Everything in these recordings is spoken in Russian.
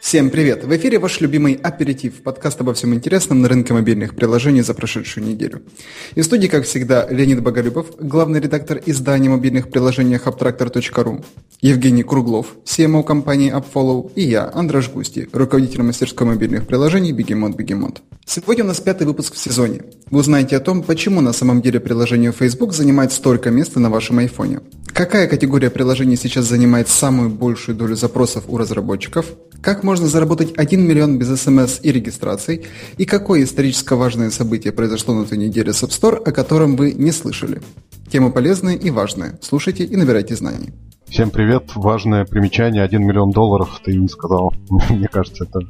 Всем привет! В эфире ваш любимый аперитив, подкаст обо всем интересном на рынке мобильных приложений за прошедшую неделю. И в студии, как всегда, Леонид Боголюбов, главный редактор издания мобильных приложений Abtractor.ru, Евгений Круглов, CMO компании AppFollow и я, Андраш Густи, руководитель мастерской мобильных приложений Бегемот Бегемот. Сегодня у нас пятый выпуск в сезоне. Вы узнаете о том, почему на самом деле приложение Facebook занимает столько места на вашем айфоне. Какая категория приложений сейчас занимает самую большую долю запросов у разработчиков? Как можно заработать 1 миллион без смс и регистраций? И какое исторически важное событие произошло на этой неделе с App Store, о котором вы не слышали? Тема полезная и важная. Слушайте и набирайте знаний. Всем привет. Важное примечание. 1 миллион долларов ты не сказал. Мне кажется, это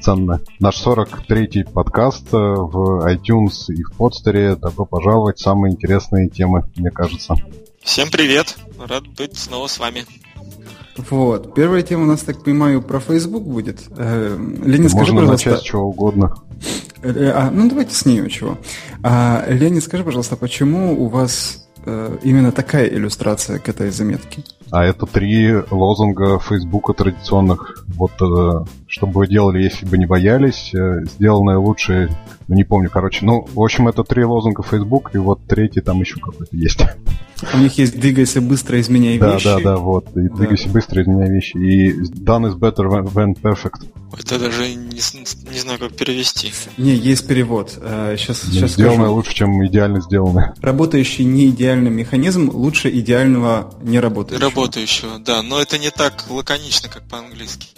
ценно. Наш 43-й подкаст э, в iTunes и в подстере. Добро пожаловать. Самые интересные темы, мне кажется. Всем привет. Рад быть снова с вами. Вот. Первая тема у нас, так понимаю, про Facebook будет. Э, Ленин, скажи, Можно пожалуйста... начать с чего угодно. Э, а, ну, давайте с нее чего. А, Ленин, скажи, пожалуйста, почему у вас э, именно такая иллюстрация к этой заметке? А это три лозунга Фейсбука традиционных. Вот э, что бы вы делали, если бы не боялись, э, сделанное лучше, ну, не помню, короче. Ну, в общем, это три лозунга Facebook, и вот третий там еще какой-то есть. У них есть «Двигайся быстро, изменяй да, вещи». Да, да, да, вот. И да. «Двигайся быстро, изменяй вещи». И «Done is better than perfect». Это даже не, не знаю, как перевести. Не, есть перевод. Сейчас, сейчас сделанное скажу. лучше, чем идеально сделанное. Работающий не идеальный механизм лучше идеального не работающего. Работающего, да. Но это не так лаконично, как по-английски.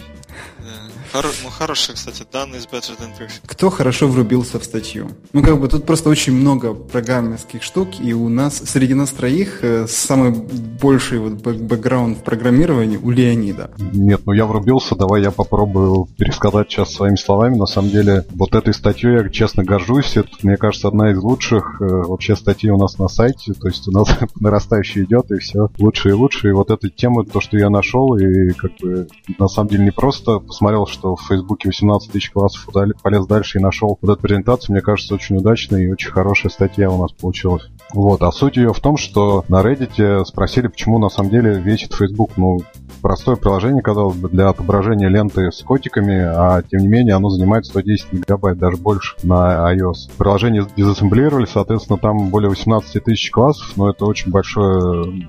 Хоро... Ну, хорошие, кстати, данные is better than perfect. Кто хорошо врубился в статью? Ну, как бы тут просто очень много программерских штук, и у нас, среди нас троих, э, самый больший вот бэкграунд в программировании у Леонида. Нет, ну я врубился, давай я попробую пересказать сейчас своими словами. На самом деле, вот этой статьей я честно горжусь. Это, мне кажется, одна из лучших э, вообще статей у нас на сайте. То есть у нас нарастающий идет, и все лучше и лучше. И вот эта тема, то, что я нашел, и как бы на самом деле не просто посмотрел, что в Фейсбуке 18 тысяч классов полез дальше и нашел вот эту презентацию, мне кажется, очень удачная и очень хорошая статья у нас получилась. Вот, а суть ее в том, что на Reddit спросили, почему на самом деле весит Facebook. Ну, простое приложение, казалось бы, для отображения ленты с котиками, а тем не менее оно занимает 110 мегабайт, даже больше на iOS. Приложение дезассемблировали, соответственно, там более 18 тысяч классов, но это очень большое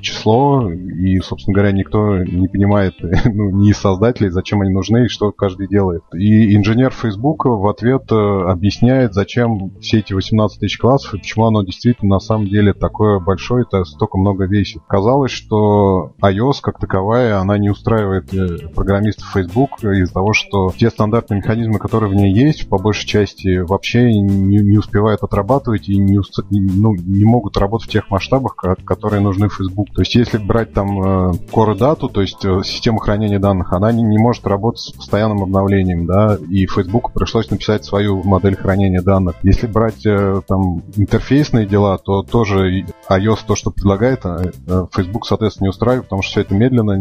число, и, собственно говоря, никто не понимает, ну, ни создателей, зачем они нужны и что каждый делает. И инженер Facebook в ответ э, объясняет, зачем все эти 18 тысяч классов и почему оно действительно на самом деле такое большое, это столько много весит. Казалось, что iOS как таковая, она не устраивает э, программистов Facebook из-за того, что те стандартные механизмы, которые в ней есть, по большей части вообще не, не успевают отрабатывать и не, ну, не могут работать в тех масштабах, которые нужны Facebook. То есть, если брать там э, core дату, то есть э, систему хранения данных, она не, не может работать с постоянным обновлением, да, и Facebook пришлось написать свою модель хранения данных. Если брать э, там интерфейсные дела, то тоже iOS то, что предлагает, Facebook, соответственно, не устраивает, потому что все это медленно,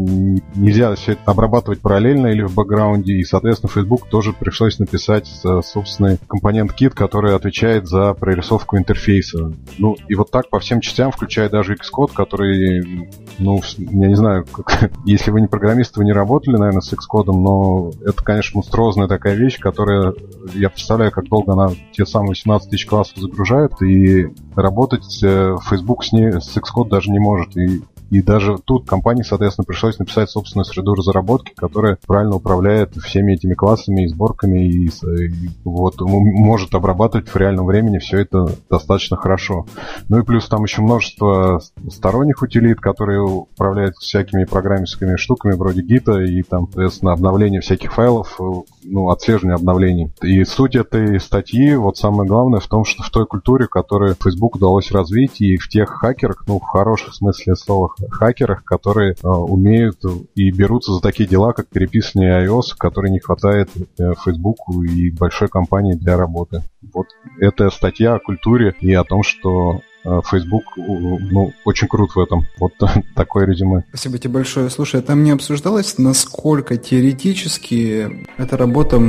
нельзя все это обрабатывать параллельно или в бэкграунде, и, соответственно, Facebook тоже пришлось написать собственный компонент Kit, который отвечает за прорисовку интерфейса. Ну, и вот так по всем частям, включая даже Xcode, который ну, я не знаю, как, если вы не программист, вы не работали, наверное, с Xcode, но это, конечно, монструозная такая вещь, которая, я представляю, как долго она те самые 18 тысяч классов загружает, и работать э, Facebook с, ней, с Xcode даже не может. И и даже тут компании, соответственно, пришлось написать собственную среду разработки, которая правильно управляет всеми этими классами и сборками, и, и вот может обрабатывать в реальном времени все это достаточно хорошо. Ну и плюс там еще множество сторонних утилит, которые управляют всякими программистскими штуками вроде гита и там, соответственно, обновление всяких файлов, ну, отслеживание обновлений. И суть этой статьи, вот самое главное в том, что в той культуре, которую Facebook удалось развить, и в тех хакерах, ну, в хорошем смысле слова хакерах, которые э, умеют и берутся за такие дела, как переписывание iOS, который не хватает э, Facebook и большой компании для работы. Вот это статья о культуре и о том, что э, Facebook ну, очень крут в этом. Вот такое резюме. Спасибо тебе большое. Слушай, там не обсуждалось, насколько теоретически эта работа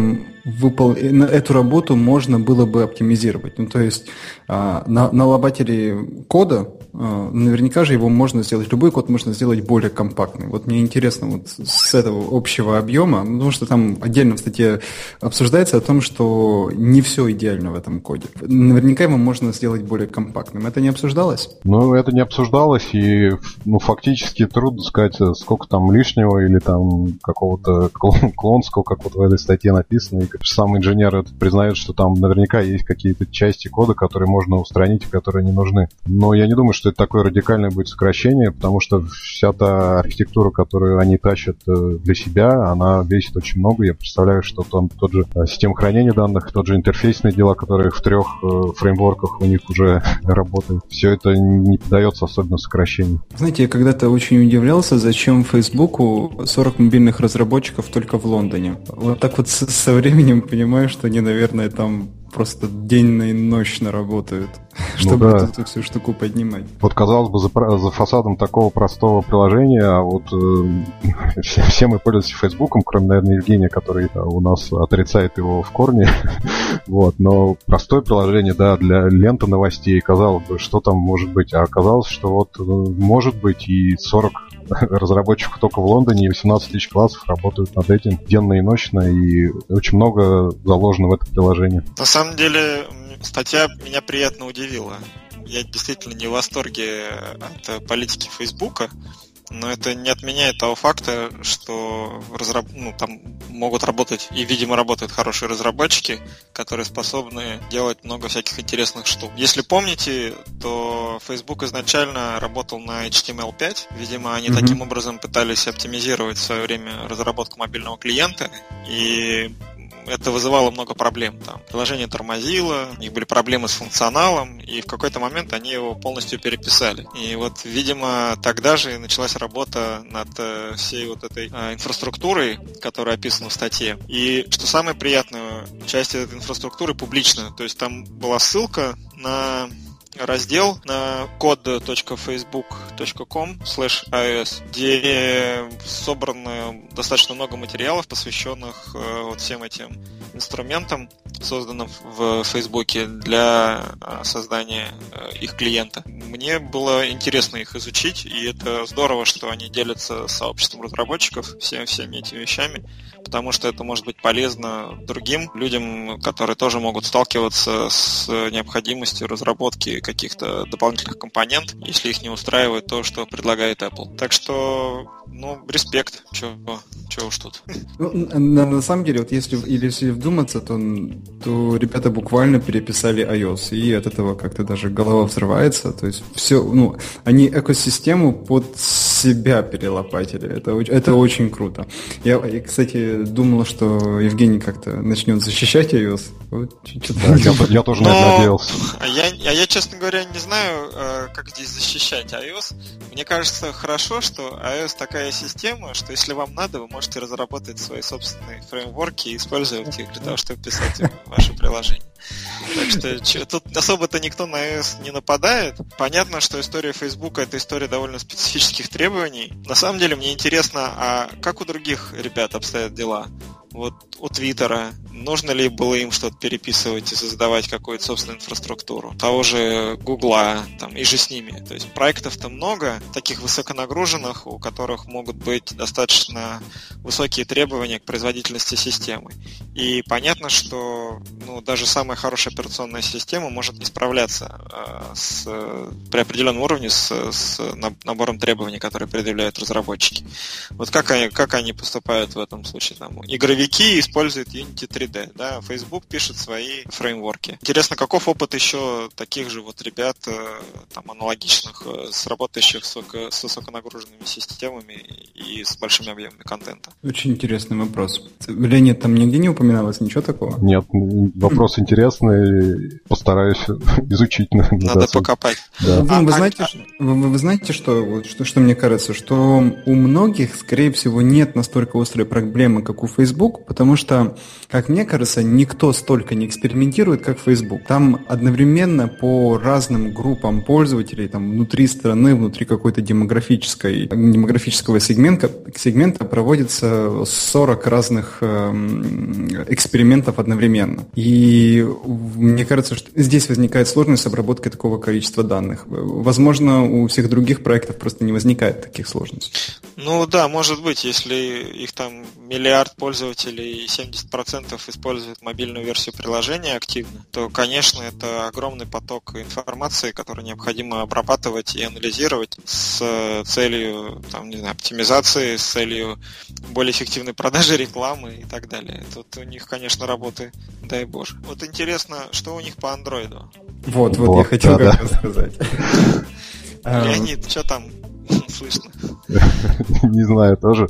выпол... эту работу можно было бы оптимизировать. Ну, то есть а, на, на лобателе кода а, наверняка же его можно сделать, любой код можно сделать более компактный. Вот мне интересно вот с этого общего объема, потому что там отдельно в статье обсуждается о том, что не все идеально в этом коде. Наверняка его можно сделать более компактным. Это не обсуждалось? Ну, это не обсуждалось, и ну, фактически трудно сказать, сколько там лишнего или там какого-то клонского, как вот в этой статье написано. И сам инженер это признает, что там наверняка есть какие-то части кода, которые можно устранить, которые не нужны. Но я не думаю, что это такое радикальное будет сокращение, потому что вся та архитектура, которую они тащат э, для себя, она весит очень много. Я представляю, что там тот же э, система хранения данных, тот же интерфейсные дела, которые в трех э, фреймворках у них уже работают. Все это не поддается особенно сокращению. Знаете, я когда-то очень удивлялся, зачем Фейсбуку 40 мобильных разработчиков только в Лондоне. Вот так вот со временем понимаю, что они, наверное, там просто денно и ночно работают, ну, чтобы да. эту всю штуку поднимать. Вот казалось бы, за, за фасадом такого простого приложения, а вот э, все, все мы пользуемся Фейсбуком, кроме, наверное, Евгения, который да, у нас отрицает его в корне. вот, но простое приложение, да, для ленты новостей, казалось бы, что там может быть, а оказалось, что вот э, может быть и 40 разработчиков только в Лондоне, и 18 тысяч классов работают над этим денно и ночно, и очень много заложено в это приложение. На самом деле, статья меня приятно удивила. Я действительно не в восторге от политики Фейсбука, но это не отменяет того факта, что разраб... ну, там могут работать, и, видимо, работают хорошие разработчики, которые способны делать много всяких интересных штук. Если помните, то Facebook изначально работал на HTML5. Видимо, они mm-hmm. таким образом пытались оптимизировать в свое время разработку мобильного клиента, и это вызывало много проблем. Там приложение тормозило, у них были проблемы с функционалом, и в какой-то момент они его полностью переписали. И вот, видимо, тогда же началась работа над э, всей вот этой э, инфраструктурой, которая описана в статье. И что самое приятное, часть этой инфраструктуры публичная. То есть там была ссылка на раздел на code.facebook.com iOS, где собрано достаточно много материалов, посвященных э, вот всем этим инструментам, созданным в Фейсбуке для э, создания э, их клиента. Мне было интересно их изучить, и это здорово, что они делятся с сообществом разработчиков всеми, всеми этими вещами потому что это может быть полезно другим людям, которые тоже могут сталкиваться с необходимостью разработки каких-то дополнительных компонент, если их не устраивает то, что предлагает Apple. Так что, ну, респект, чего, чего уж тут. Ну, на, на самом деле, вот если, если вдуматься, то, то ребята буквально переписали iOS, и от этого как-то даже голова взрывается, то есть все, ну, они экосистему под себя перелопатили, это, это очень круто. Я, кстати, думала, что Евгений как-то начнет защищать iOS. Вот, да, я, я тоже на это надеялся. А я, а я, честно говоря, не знаю, э, как здесь защищать iOS. Мне кажется, хорошо, что iOS такая система, что если вам надо, вы можете разработать свои собственные фреймворки и использовать их для того, чтобы писать ваше приложение. Так что тут особо-то никто на iOS не нападает. Понятно, что история Facebook это история довольно специфических требований. На самом деле мне интересно, а как у других ребят обстоят дела? Вот у Твиттера, нужно ли было им что-то переписывать и создавать какую-то собственную инфраструктуру. Того же Гугла, там, и же с ними. То есть проектов-то много, таких высоконагруженных, у которых могут быть достаточно высокие требования к производительности системы. И понятно, что ну, даже самая хорошая операционная система может не справляться э, с, при определенном уровне с, с набором требований, которые предъявляют разработчики. Вот как они, как они поступают в этом случае? Там, игровики игровики используют Unity 3D, да, Facebook пишет свои фреймворки. Интересно, каков опыт еще таких же вот ребят, э, там, аналогичных, э, с работающих с, с высоконагруженными системами и с большими объемами контента? Очень интересный вопрос. Лене там нигде не упоминалось ничего такого? Нет, вопрос интересный, постараюсь изучить. Надо покопать. Да. Вы, а, вы, знаете, а... Вы, вы знаете, что, вот, что, что мне кажется, что у многих, скорее всего, нет настолько острой проблемы, как у Facebook, потому Потому что, как мне кажется, никто столько не экспериментирует, как Facebook. Там одновременно по разным группам пользователей, там внутри страны, внутри какой-то демографической, демографического сегмента, сегмента проводится 40 разных э, экспериментов одновременно. И мне кажется, что здесь возникает сложность с обработкой такого количества данных. Возможно, у всех других проектов просто не возникает таких сложностей. Ну да, может быть, если их там миллиард пользователей и 70% используют мобильную версию приложения активно, то, конечно, это огромный поток информации, который необходимо обрабатывать и анализировать с целью, там, не знаю, оптимизации, с целью более эффективной продажи рекламы и так далее. Тут у них, конечно, работы, дай боже. Вот интересно, что у них по андроиду? Вот, вот, вот я хотел да, как да. сказать. Леонид, что там слышно? Не знаю, тоже.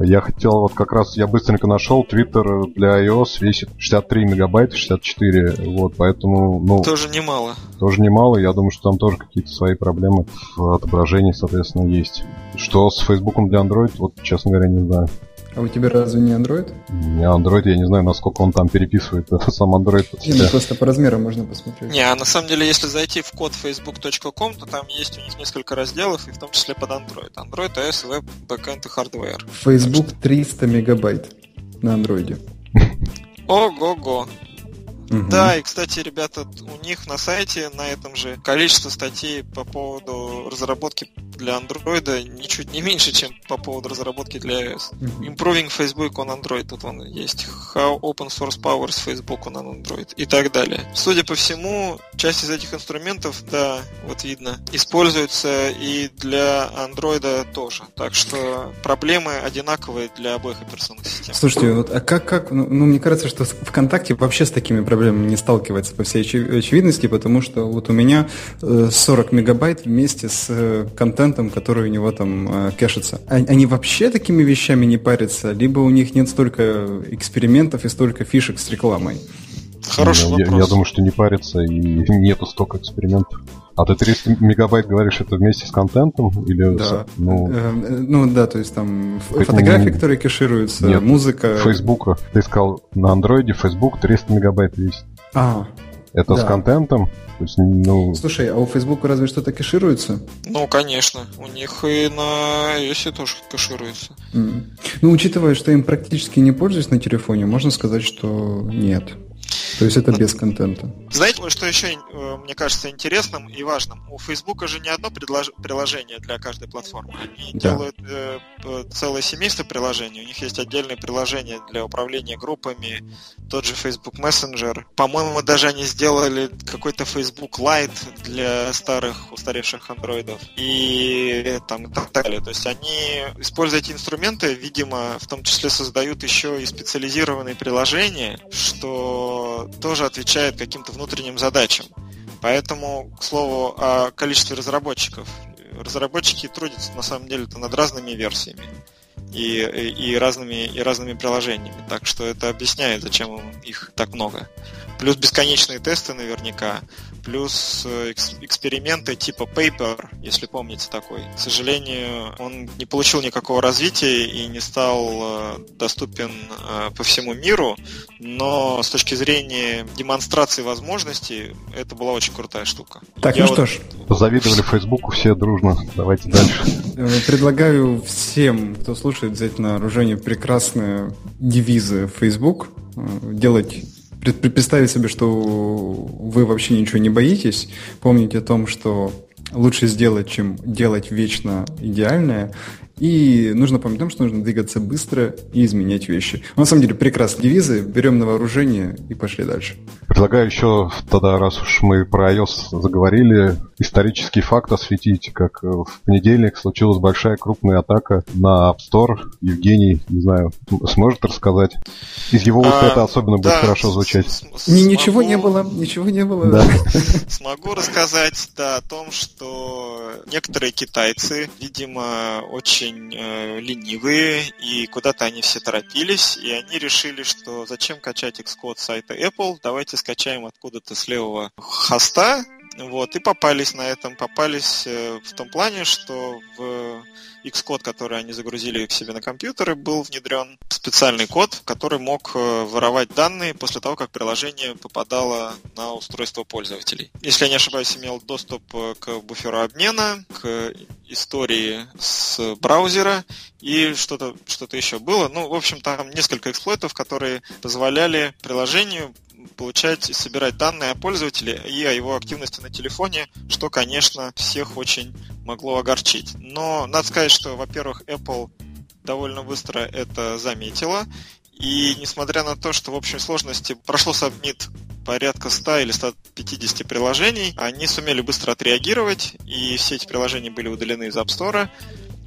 Я хотел вот как раз, я быстренько нашел, Twitter для iOS весит 63 мегабайта, 64, вот, поэтому, ну... Тоже немало. Тоже немало, я думаю, что там тоже какие-то свои проблемы в отображении, соответственно, есть. Что с Facebook для Android, вот, честно говоря, не знаю. А у тебя разве не Android? У меня Android, я не знаю, насколько он там переписывает сам Android. Не, ну просто по размерам можно посмотреть. Не, а на самом деле, если зайти в код facebook.com, то там есть у них несколько разделов, и в том числе под Android. Android, iOS, Web, Backend и Hardware. Facebook 300 мегабайт на Android. Ого-го. Угу. Да, и, кстати, ребята, у них на сайте на этом же количество статей по поводу разработки для Android ничуть не меньше, чем по поводу разработки для iOS. Угу. Improving Facebook on Android, тут он есть. How Open Source Powers Facebook on Android и так далее. Судя по всему, часть из этих инструментов, да, вот видно, используется и для Android тоже. Так что проблемы одинаковые для обоих операционных систем. Слушайте, вот, а как, как, ну, ну мне кажется, что ВКонтакте вообще с такими проблемами проблемами не сталкивается по всей очевидности, потому что вот у меня 40 э, мегабайт вместе с э, контентом, который у него там э, кэшится. А, они вообще такими вещами не парятся, либо у них нет столько экспериментов и столько фишек с рекламой? Хороший я, вопрос. Я, я думаю, что не парится и нету столько экспериментов. А ты 300 мегабайт говоришь, это вместе с контентом? Или да. С, ну... Э, ну да, то есть там фотографии, не... которые кэшируются, Нет, музыка. Фейсбука. Ты сказал на андроиде Facebook 300 мегабайт весит. А, это да. с контентом? То есть, ну... Слушай, а у Facebook разве что-то кэшируется? Ну, конечно. У них и на iOS тоже кэшируется. Mm. Ну, учитывая, что им практически не пользуюсь на телефоне, можно сказать, что нет. То есть это без контента. Знаете, что еще, э, мне кажется, интересным и важным? У Facebook же не одно предлож... приложение для каждой платформы. Они да. делают э, целое семейство приложений. У них есть отдельные приложения для управления группами, тот же Facebook Messenger. По-моему, даже они сделали какой-то Facebook Lite для старых, устаревших андроидов. И там и так далее. То есть они, используя эти инструменты, видимо, в том числе создают еще и специализированные приложения, что тоже отвечает каким-то внутренним задачам. Поэтому, к слову, о количестве разработчиков. Разработчики трудятся на самом деле над разными версиями и, и, и, разными, и разными приложениями. Так что это объясняет, зачем их так много. Плюс бесконечные тесты наверняка плюс э, эксперименты типа Paper, если помните такой. К сожалению, он не получил никакого развития и не стал э, доступен э, по всему миру, но с точки зрения демонстрации возможностей, это была очень крутая штука. Так, Я ну вот... что ж. Позавидовали Фейсбуку все дружно. Давайте дальше. Предлагаю всем, кто слушает, взять на вооружение прекрасные девизы Facebook, делать представить себе, что вы вообще ничего не боитесь, помнить о том, что лучше сделать, чем делать вечно идеальное, и нужно помнить о том, что нужно двигаться быстро и изменять вещи. Но, на самом деле, прекрасные девизы. Берем на вооружение и пошли дальше. Предлагаю еще тогда, раз уж мы про iOS заговорили, исторический факт осветить, как в понедельник случилась большая крупная атака на App Store. Евгений, не знаю, сможет рассказать? Из его уст а, это особенно да, будет хорошо звучать. Ни, ничего не было, ничего не было. Да. Смогу рассказать да, о том, что некоторые китайцы, видимо, очень очень э, ленивые, и куда-то они все торопились, и они решили, что зачем качать Xcode с сайта Apple, давайте скачаем откуда-то с левого хоста, вот, и попались на этом, попались э, в том плане, что в Xcode, который они загрузили к себе на компьютеры, был внедрен специальный код, который мог э, воровать данные после того, как приложение попадало на устройство пользователей. Если я не ошибаюсь, имел доступ э, к буферу обмена, к истории с браузера и что-то что еще было. Ну, в общем, там несколько эксплойтов, которые позволяли приложению получать и собирать данные о пользователе и о его активности на телефоне, что, конечно, всех очень могло огорчить. Но надо сказать, что, во-первых, Apple довольно быстро это заметила, и несмотря на то, что в общей сложности прошло сабмит порядка 100 или 150 приложений, они сумели быстро отреагировать, и все эти приложения были удалены из App Store.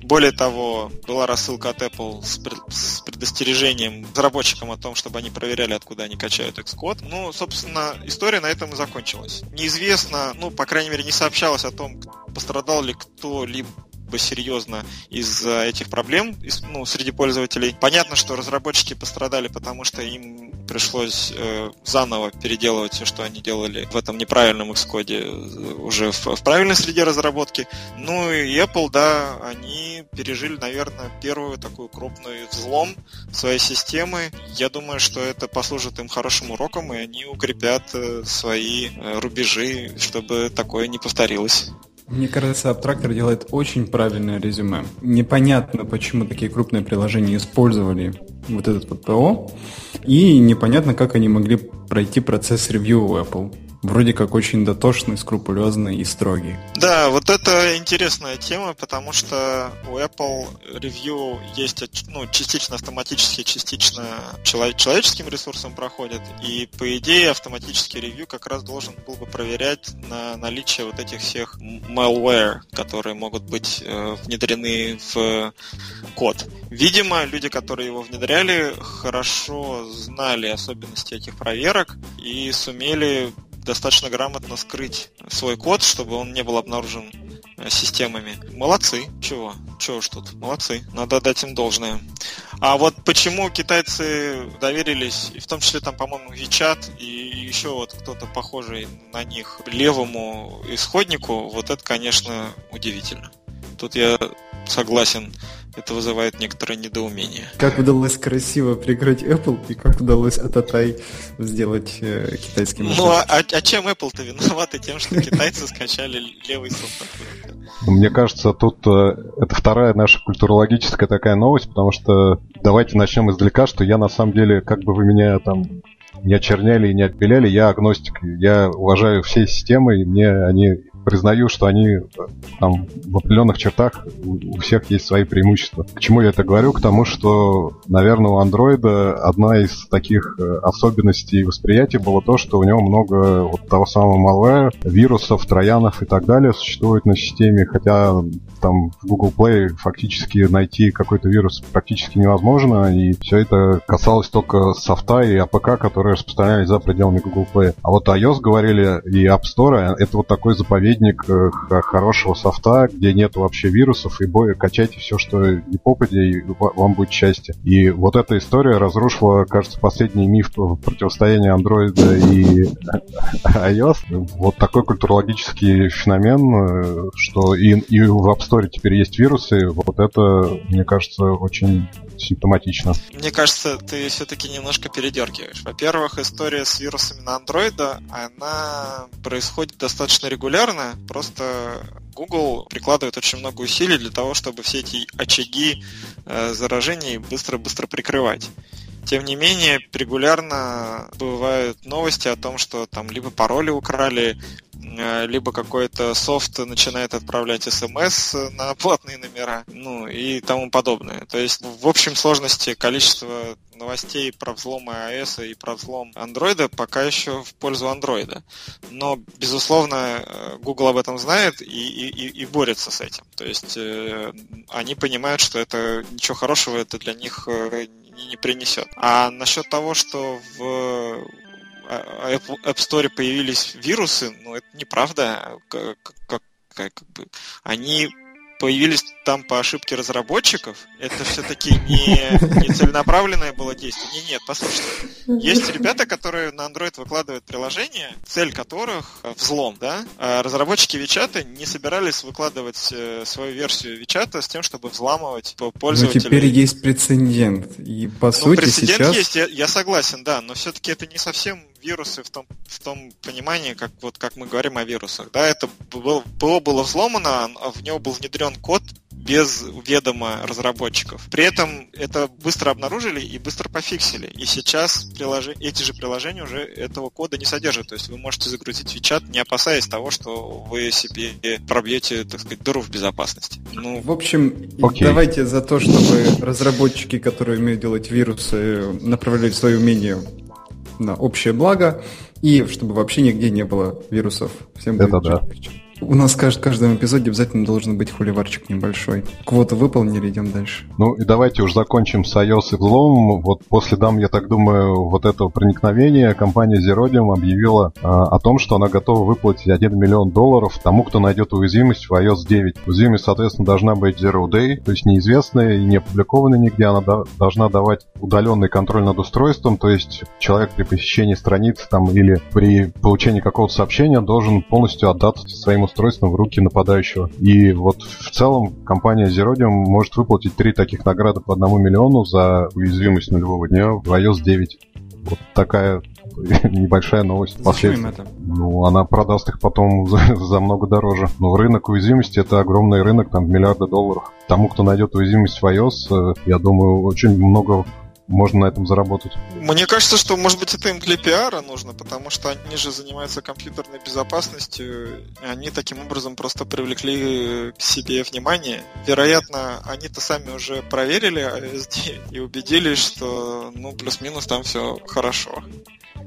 Более того, была рассылка от Apple с, пред, с предостережением разработчикам о том, чтобы они проверяли, откуда они качают Xcode. Ну, собственно, история на этом и закончилась. Неизвестно, ну, по крайней мере, не сообщалось о том, пострадал ли кто-либо бы серьезно из-за этих проблем ну, среди пользователей. Понятно, что разработчики пострадали, потому что им пришлось э, заново переделывать все, что они делали в этом неправильном Xcode э, уже в, в правильной среде разработки. Ну и Apple, да, они пережили, наверное, первую такую крупную взлом своей системы. Я думаю, что это послужит им хорошим уроком, и они укрепят э, свои э, рубежи, чтобы такое не повторилось. Мне кажется, Абтрактор делает очень правильное резюме. Непонятно, почему такие крупные приложения использовали вот этот вот ПО, и непонятно, как они могли пройти процесс ревью у Apple вроде как очень дотошный, скрупулезный и строгий. Да, вот это интересная тема, потому что у Apple Review есть ну, частично автоматически, частично человеческим ресурсом проходит, и по идее автоматический ревью как раз должен был бы проверять на наличие вот этих всех malware, которые могут быть э, внедрены в код. Видимо, люди, которые его внедряли, хорошо знали особенности этих проверок и сумели достаточно грамотно скрыть свой код, чтобы он не был обнаружен э, системами. Молодцы. Чего? Чего уж тут? Молодцы. Надо дать им должное. А вот почему китайцы доверились, в том числе там, по-моему, WeChat и еще вот кто-то похожий на них левому исходнику, вот это, конечно, удивительно. Тут я согласен это вызывает некоторое недоумение. Как удалось красиво прикрыть Apple и как удалось Ататай сделать э, китайским Ну, а, а, а чем Apple-то виноваты тем, что китайцы скачали левый софт Мне кажется, тут э, это вторая наша культурологическая такая новость, потому что давайте начнем издалека, что я на самом деле, как бы вы меня там не очерняли и не отпиляли, я агностик. Я уважаю все системы, и мне они признаю, что они там в определенных чертах у всех есть свои преимущества. К чему я это говорю? К тому, что, наверное, у андроида одна из таких э, особенностей восприятия было то, что у него много вот того самого malware, вирусов, троянов и так далее существует на системе, хотя там в Google Play фактически найти какой-то вирус практически невозможно, и все это касалось только софта и APK, которые распространялись за пределами Google Play. А вот iOS говорили и App Store, это вот такой заповедник заповедник э, хорошего софта, где нет вообще вирусов, и бой, качайте все, что не попадя, и вам будет счастье. И вот эта история разрушила, кажется, последний миф противостояния андроида и iOS. Вот такой культурологический феномен, э, что и, и в App Store теперь есть вирусы, вот это, мне кажется, очень симптоматично. Мне кажется, ты все-таки немножко передергиваешь. Во-первых, история с вирусами на андроида, она происходит достаточно регулярно, просто Google прикладывает очень много усилий для того, чтобы все эти очаги э, заражений быстро-быстро прикрывать. Тем не менее, регулярно бывают новости о том, что там либо пароли украли, Э, либо какой-то софт начинает отправлять смс на платные номера, ну и тому подобное. То есть в общем сложности количество новостей про взлом iOS и про взлом Android пока еще в пользу Android. Но, безусловно, э, Google об этом знает и, и, и борется с этим. То есть э, они понимают, что это ничего хорошего это для них э, не принесет. А насчет того, что в а App Store появились вирусы, но это неправда. Как, как, как бы, они появились там по ошибке разработчиков, это все-таки не, не целенаправленное было действие. Не, нет, послушайте. Есть ребята, которые на Android выкладывают приложения, цель которых взлом, да? А разработчики Вичата не собирались выкладывать э, свою версию Вичата с тем, чтобы взламывать пользователей. Но теперь есть прецедент. И по ну, сути прецедент сейчас... есть, я, я согласен, да, но все-таки это не совсем вирусы в том, в том понимании, как, вот, как мы говорим о вирусах. Да, это было, было, было взломано, а в него был внедрен код без ведома разработчиков. При этом это быстро обнаружили и быстро пофиксили. И сейчас прилож... эти же приложения уже этого кода не содержат. То есть вы можете загрузить WeChat, не опасаясь того, что вы себе пробьете, так сказать, дыру в безопасности. Ну... В общем, okay. давайте за то, чтобы разработчики, которые умеют делать вирусы, направляли свои умения на общее благо, и чтобы вообще нигде не было вирусов. Всем Это да. У нас в каждом эпизоде обязательно должен быть хуливарчик небольшой. Квоту выполнили, идем дальше. Ну и давайте уж закончим с iOS и взломом. Вот после дам, я так думаю, вот этого проникновения компания Zerodium объявила а, о том, что она готова выплатить 1 миллион долларов тому, кто найдет уязвимость в iOS 9. Уязвимость, соответственно, должна быть Zero Day, то есть неизвестная и не опубликованная нигде. Она до, должна давать удаленный контроль над устройством, то есть человек при посещении страницы там или при получении какого-то сообщения должен полностью отдаться устройством в руки нападающего. И вот в целом компания Zerodium может выплатить три таких награды по одному миллиону за уязвимость нулевого дня в iOS 9. Вот такая небольшая новость. Зачем это? Ну, она продаст их потом за, за много дороже. Но рынок уязвимости это огромный рынок, там миллиарды долларов. Тому, кто найдет уязвимость в iOS, э, я думаю, очень много можно на этом заработать. Мне кажется, что, может быть, это им для пиара нужно, потому что они же занимаются компьютерной безопасностью, и они таким образом просто привлекли к себе внимание. Вероятно, они-то сами уже проверили ASD и убедились, что, ну, плюс-минус там все хорошо.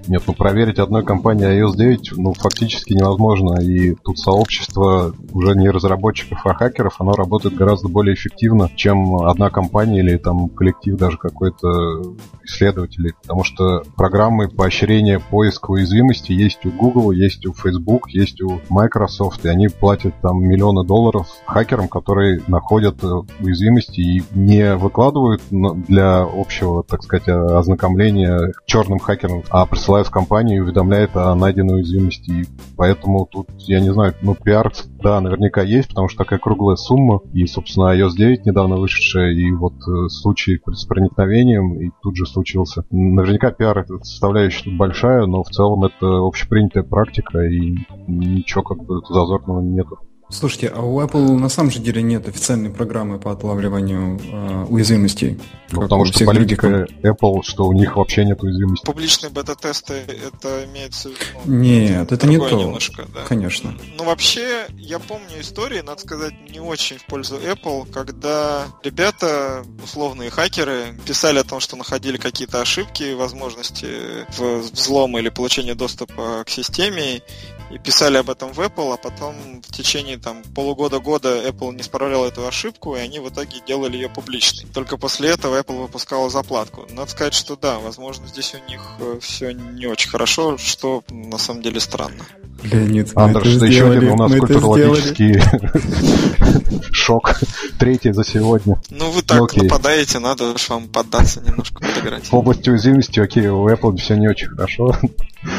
Нет, ну проверить одной компании iOS 9 ну, фактически невозможно. И тут сообщество уже не разработчиков, а хакеров, оно работает гораздо более эффективно, чем одна компания или там коллектив даже какой-то исследователей. Потому что программы поощрения поиска уязвимости есть у Google, есть у Facebook, есть у Microsoft, и они платят там миллионы долларов хакерам, которые находят уязвимости и не выкладывают для общего, так сказать, ознакомления черным хакерам, а в компанию и уведомляют о найденной уязвимости. И поэтому тут, я не знаю, ну, пиар, да, наверняка есть, потому что такая круглая сумма. И, собственно, iOS 9 недавно вышедшая, и вот э, случай с проникновением, и тут же случился. Наверняка пиар это составляющая тут большая, но в целом это общепринятая практика, и ничего как бы зазорного нету. Слушайте, а у Apple на самом же деле нет официальной программы по отлавливанию э, уязвимостей. Ну, потому что политика Apple, что у них вообще нет уязвимостей. Публичные бета-тесты, это имеется в виду... Ну, нет, это не то. Немножко, да. Конечно. Ну, вообще, я помню истории, надо сказать, не очень в пользу Apple, когда ребята, условные хакеры, писали о том, что находили какие-то ошибки, возможности взлома или получения доступа к системе, и писали об этом в Apple, а потом в течение там полугода-года Apple не справлял эту ошибку, и они в итоге делали ее публичной. Только после этого Apple выпускала заплатку. Надо сказать, что да, возможно, здесь у них э, все не очень хорошо, что на самом деле странно. Леонид, Андерш, это еще один у нас культурологический шок. Третий за сегодня. Ну, вы так ну, нападаете, надо вам поддаться немножко подыграть. В области уязвимости, окей, у Apple все не очень хорошо.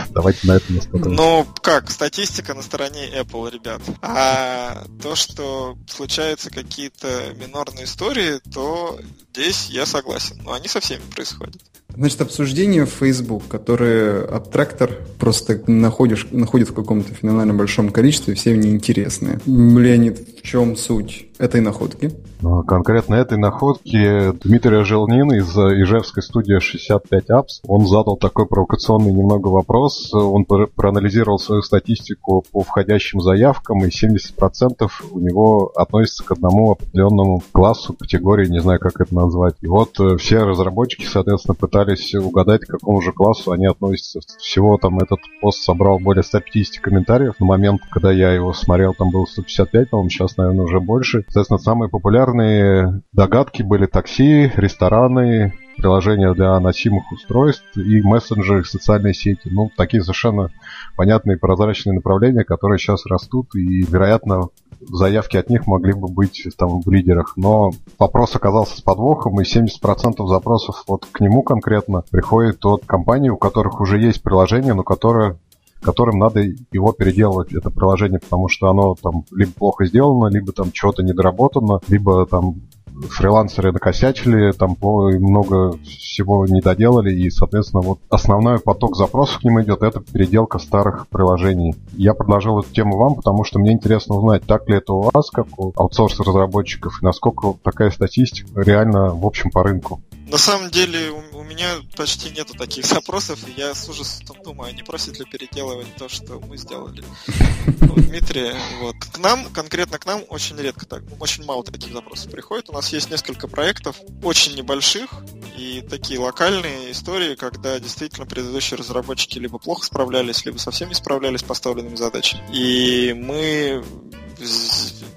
Давайте на этом остановимся. Ну, как, статистика на стороне Apple, ребят. А то, что случаются какие-то минорные истории, то здесь я согласен. Но они со всеми происходят. Значит, обсуждение в Facebook, которое абтрактор просто находишь, находит в каком-то феноменально большом количестве, всем неинтересные. Леонид, в чем суть этой находки? Ну, конкретно этой находки Дмитрий Желнин из Ижевской студии 65 Apps, он задал такой провокационный немного вопрос. Он проанализировал свою статистику по входящим заявкам, и 70% у него относится к одному определенному классу, категории, не знаю, как это назвать. И вот э, все разработчики, соответственно, пытались угадать, к какому же классу они относятся. Всего там этот пост собрал более 150 комментариев. На момент, когда я его смотрел, там было 155, по-моему, сейчас, наверное, уже больше. Соответственно, самые популярные догадки были такси, рестораны, приложения для носимых устройств и мессенджеры, социальные сети. Ну, такие совершенно понятные прозрачные направления, которые сейчас растут, и, вероятно, заявки от них могли бы быть там в лидерах. Но вопрос оказался с подвохом, и 70% запросов вот к нему конкретно приходит от компаний, у которых уже есть приложение, но которое которым надо его переделывать, это приложение, потому что оно там либо плохо сделано, либо там чего-то недоработано, либо там фрилансеры накосячили, там много всего не доделали, и, соответственно, вот основной поток запросов к ним идет, это переделка старых приложений. Я предложил эту тему вам, потому что мне интересно узнать, так ли это у вас, как у аутсорс-разработчиков, и насколько такая статистика реально в общем по рынку. На самом деле у, у меня почти нету таких запросов, и я с ужасом думаю, не просит ли переделывать то, что мы сделали у Дмитрия. Вот. К нам, конкретно к нам, очень редко так, очень мало таких запросов приходит. У нас есть несколько проектов, очень небольших, и такие локальные истории, когда действительно предыдущие разработчики либо плохо справлялись, либо совсем не справлялись с поставленными задачами. И мы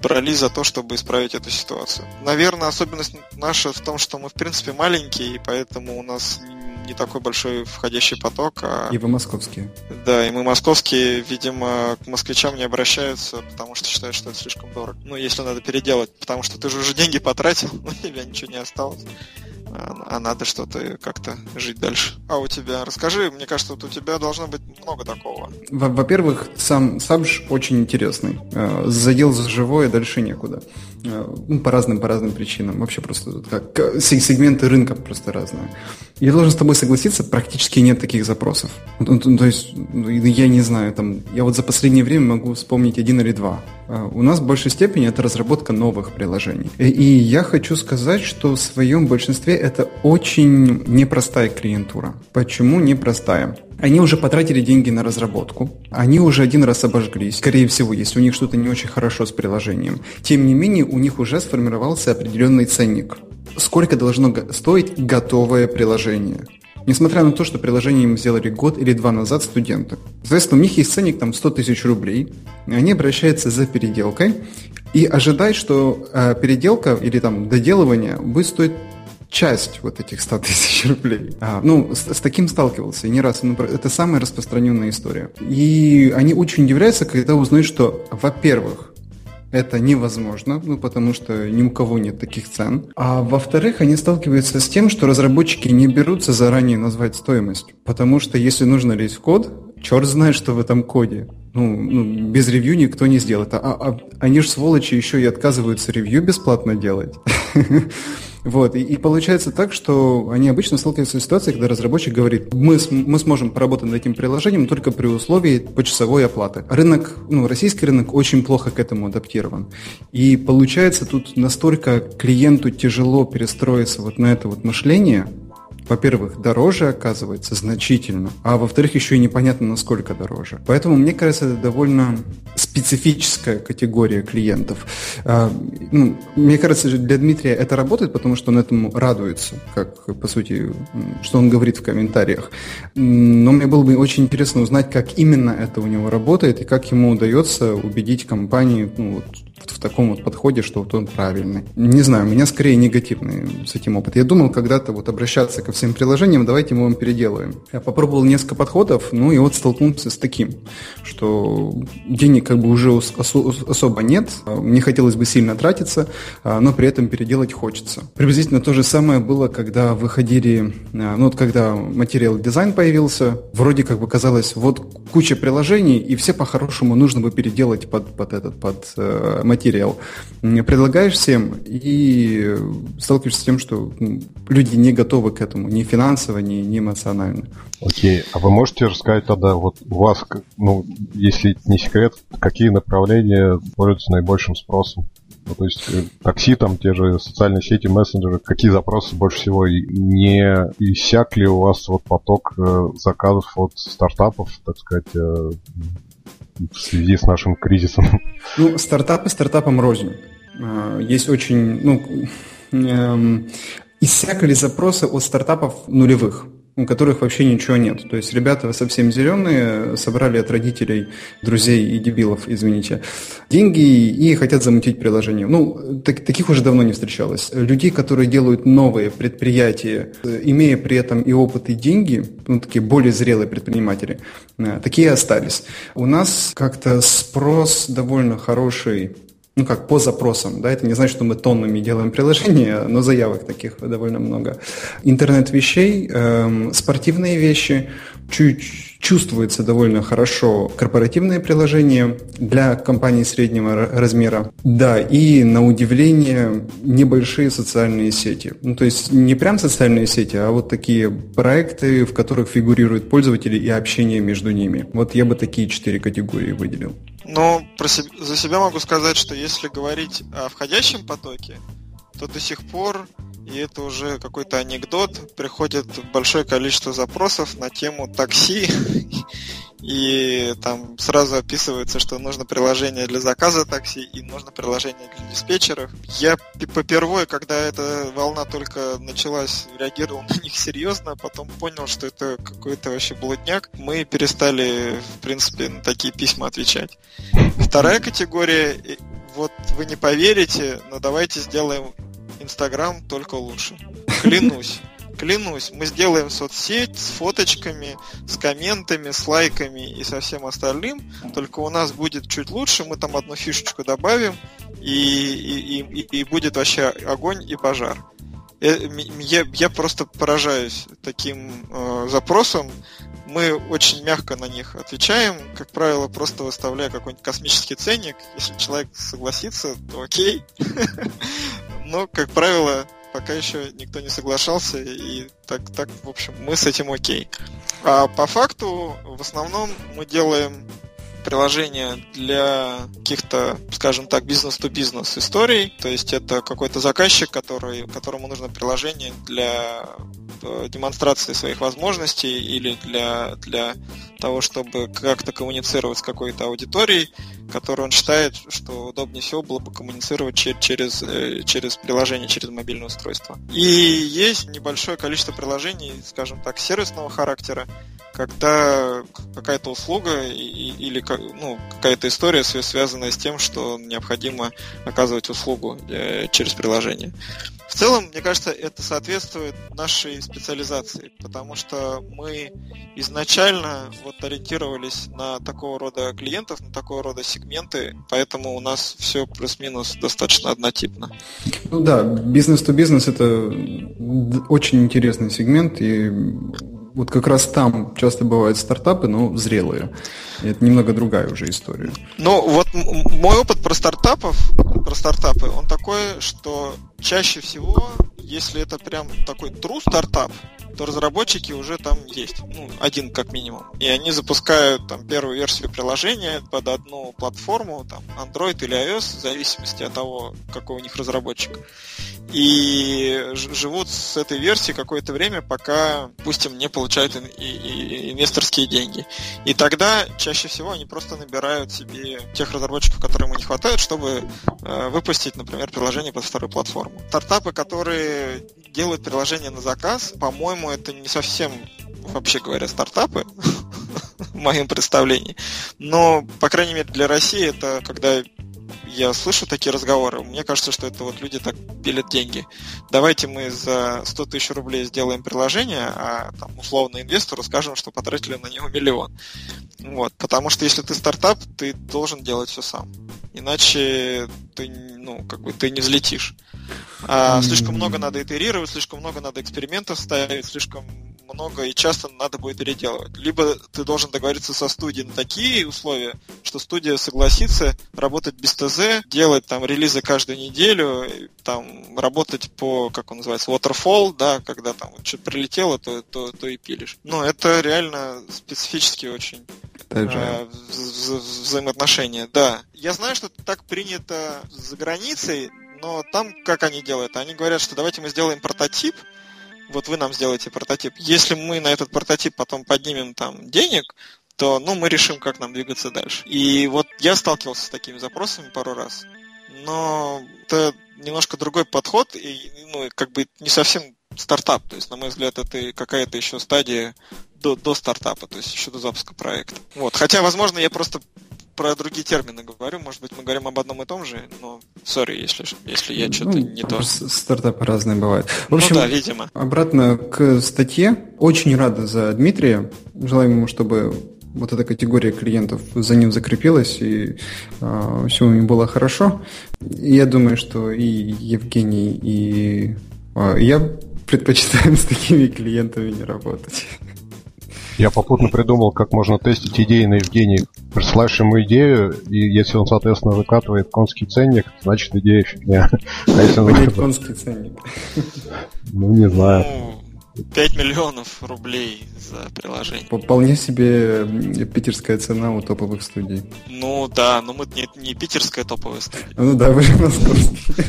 брали за то, чтобы исправить эту ситуацию. Наверное, особенность наша в том, что мы, в принципе, маленькие, и поэтому у нас не такой большой входящий поток. А... И вы московские. Да, и мы московские, видимо, к москвичам не обращаются, потому что считают, что это слишком дорого. Ну, если надо переделать, потому что ты же уже деньги потратил, ну, или ничего не осталось а надо что-то как-то жить дальше. А у тебя? Расскажи, мне кажется, вот у тебя должно быть много такого. Во-первых, сам Сабж очень интересный. Э, задел за живое, дальше некуда. Э, ну, по разным, по разным причинам. Вообще просто как, сегменты рынка просто разные. Я должен с тобой согласиться, практически нет таких запросов. То есть, ну, я не знаю, там, я вот за последнее время могу вспомнить один или два. А, у нас в большей степени это разработка новых приложений. И я хочу сказать, что в своем большинстве это очень непростая клиентура. Почему непростая? Они уже потратили деньги на разработку, они уже один раз обожглись, скорее всего, если у них что-то не очень хорошо с приложением. Тем не менее, у них уже сформировался определенный ценник. Сколько должно стоить готовое приложение? Несмотря на то, что приложение им сделали год или два назад студенты. Соответственно, у них есть ценник там 100 тысяч рублей, они обращаются за переделкой и ожидают, что э, переделка или там доделывание будет стоить часть вот этих 100 тысяч рублей. А, ну, с, с таким сталкивался и не раз. Ну, это самая распространенная история. И они очень удивляются, когда узнают, что, во-первых, это невозможно, ну, потому что ни у кого нет таких цен. А во-вторых, они сталкиваются с тем, что разработчики не берутся заранее назвать стоимость. Потому что если нужно лезть в код, черт знает, что в этом коде. Ну, ну без ревью никто не сделает. А, а они же сволочи еще и отказываются ревью бесплатно делать. Вот, и, и получается так, что они обычно сталкиваются с ситуацией, когда разработчик говорит, мы, мы сможем поработать над этим приложением только при условии почасовой оплаты. Рынок, ну, российский рынок очень плохо к этому адаптирован. И получается тут настолько клиенту тяжело перестроиться вот на это вот мышление, во-первых, дороже оказывается значительно, а во-вторых, еще и непонятно, насколько дороже. Поэтому, мне кажется, это довольно специфическая категория клиентов. А, ну, мне кажется, для Дмитрия это работает, потому что он этому радуется, как, по сути, что он говорит в комментариях. Но мне было бы очень интересно узнать, как именно это у него работает и как ему удается убедить компании ну, вот, в таком вот подходе, что вот он правильный. Не знаю, у меня скорее негативный с этим опыт. Я думал когда-то вот обращаться ко всем приложениям, давайте мы вам переделаем. Я попробовал несколько подходов, ну и вот столкнулся с таким, что денег как бы уже особо нет, не хотелось бы сильно тратиться, а, но при этом переделать хочется. Приблизительно то же самое было, когда выходили, а, ну вот когда материал дизайн появился, вроде как бы казалось, вот куча приложений, и все по-хорошему нужно бы переделать под, под этот, под э, материал. Предлагаешь всем и сталкиваешься с тем, что люди не готовы к этому, ни финансово, ни, ни эмоционально. Окей, а вы можете рассказать тогда, вот у вас, ну, если не секрет, какие направления пользуются наибольшим спросом? Ну, то есть э, такси, там те же социальные сети, мессенджеры, какие запросы больше всего? Не иссяк ли у вас вот поток э, заказов от стартапов, так сказать, э, в связи с нашим кризисом? Ну, стартапы стартапам рознь. А, есть очень, ну, эм, иссякали запросы от стартапов нулевых. У которых вообще ничего нет. То есть ребята совсем зеленые, собрали от родителей, друзей и дебилов, извините, деньги и хотят замутить приложение. Ну, так, таких уже давно не встречалось. Людей, которые делают новые предприятия, имея при этом и опыт, и деньги, ну, такие более зрелые предприниматели, э, такие остались. У нас как-то спрос довольно хороший ну как, по запросам, да, это не значит, что мы тоннами делаем приложения, но заявок таких довольно много. Интернет вещей, эм, спортивные вещи, чуть чувствуется довольно хорошо корпоративные приложения для компаний среднего размера. Да, и на удивление небольшие социальные сети. Ну, то есть не прям социальные сети, а вот такие проекты, в которых фигурируют пользователи и общение между ними. Вот я бы такие четыре категории выделил. Ну, про себя, за себя могу сказать, что если говорить о входящем потоке, то до сих пор, и это уже какой-то анекдот, приходит большое количество запросов на тему такси, и там сразу описывается, что нужно приложение для заказа такси и нужно приложение для диспетчеров. Я попервой, когда эта волна только началась, реагировал на них серьезно, а потом понял, что это какой-то вообще блудняк. Мы перестали, в принципе, на такие письма отвечать. Вторая категория, вот вы не поверите, но давайте сделаем Инстаграм только лучше. Клянусь. Клянусь, мы сделаем соцсеть с фоточками, с комментами, с лайками и со всем остальным. Только у нас будет чуть лучше, мы там одну фишечку добавим, и, и, и, и будет вообще огонь и пожар. Э, я, я просто поражаюсь таким э, запросом. Мы очень мягко на них отвечаем, как правило, просто выставляя какой-нибудь космический ценник. Если человек согласится, то окей. Но, как правило, пока еще никто не соглашался, и так, так, в общем, мы с этим окей. А по факту, в основном, мы делаем приложение для каких-то, скажем так, бизнес-то-бизнес историй. То есть это какой-то заказчик, который, которому нужно приложение для э, демонстрации своих возможностей или для, для того, чтобы как-то коммуницировать с какой-то аудиторией, которую он считает, что удобнее всего было бы коммуницировать через, э, через приложение, через мобильное устройство. И есть небольшое количество приложений, скажем так, сервисного характера, когда какая-то услуга или ну, какая-то история связанная с тем, что необходимо оказывать услугу э, через приложение. В целом, мне кажется, это соответствует нашей специализации, потому что мы изначально вот ориентировались на такого рода клиентов, на такого рода сегменты, поэтому у нас все плюс-минус достаточно однотипно. Ну да, бизнес-то-бизнес это очень интересный сегмент, и вот как раз там часто бывают стартапы, но зрелые. И это немного другая уже история. Ну, вот мой опыт про стартапов, про стартапы, он такой, что чаще всего, если это прям такой true стартап, то разработчики уже там есть, ну, один как минимум. И они запускают там первую версию приложения под одну платформу, там, Android или iOS, в зависимости от того, какой у них разработчик. И живут с этой версией какое-то время, пока, допустим, не получают и, и, инвесторские деньги. И тогда чаще всего они просто набирают себе тех разработчиков, которым не хватает, чтобы э, выпустить, например, приложение под вторую платформу. Стартапы, которые делают приложение на заказ, по-моему, это не совсем, вообще говоря, стартапы, в моем представлении. Но, по крайней мере, для России это когда я слышу такие разговоры, мне кажется, что это вот люди так пилят деньги. Давайте мы за 100 тысяч рублей сделаем приложение, а там условно инвестору скажем, что потратили на него миллион. Вот, потому что если ты стартап, ты должен делать все сам. Иначе ты, ну, как бы ты не взлетишь. А, слишком много надо итерировать, слишком много надо экспериментов ставить, слишком много и часто надо будет переделывать. Либо ты должен договориться со студией на такие условия, что студия согласится работать без ТЗ, делать там релизы каждую неделю, там работать по, как он называется, waterfall, да, когда там что-то прилетело, то, то, то и пилишь. Но это реально специфически очень э, вза взаимоотношения, да. Я знаю, что так принято за границей, но там как они делают? Они говорят, что давайте мы сделаем прототип, вот вы нам сделаете прототип. Если мы на этот прототип потом поднимем там денег, то ну, мы решим, как нам двигаться дальше. И вот я сталкивался с такими запросами пару раз, но это немножко другой подход, и ну, как бы не совсем стартап. То есть, на мой взгляд, это какая-то еще стадия до, до стартапа, то есть еще до запуска проекта. Вот. Хотя, возможно, я просто про другие термины говорю. Может быть, мы говорим об одном и том же, но сори, если, если я что-то ну, не то. Стартапы разные бывают. В ну общем, ну да, видимо. Обратно к статье. Очень рада за Дмитрия. Желаем ему, чтобы вот эта категория клиентов за ним закрепилась, и э, все у него было хорошо. Я думаю, что и Евгений, и э, я предпочитаем с такими клиентами не работать. Я попутно придумал, как можно тестить идеи на Евгении. Присылаешь ему идею, и если он, соответственно, выкатывает конский ценник, значит идея фигня. А если он... конский ценник. Ну, не знаю. 5 миллионов рублей за приложение. Вполне себе питерская цена у топовых студий. Ну да, но мы не, не питерская топовая студия. Ну да, вы же московские.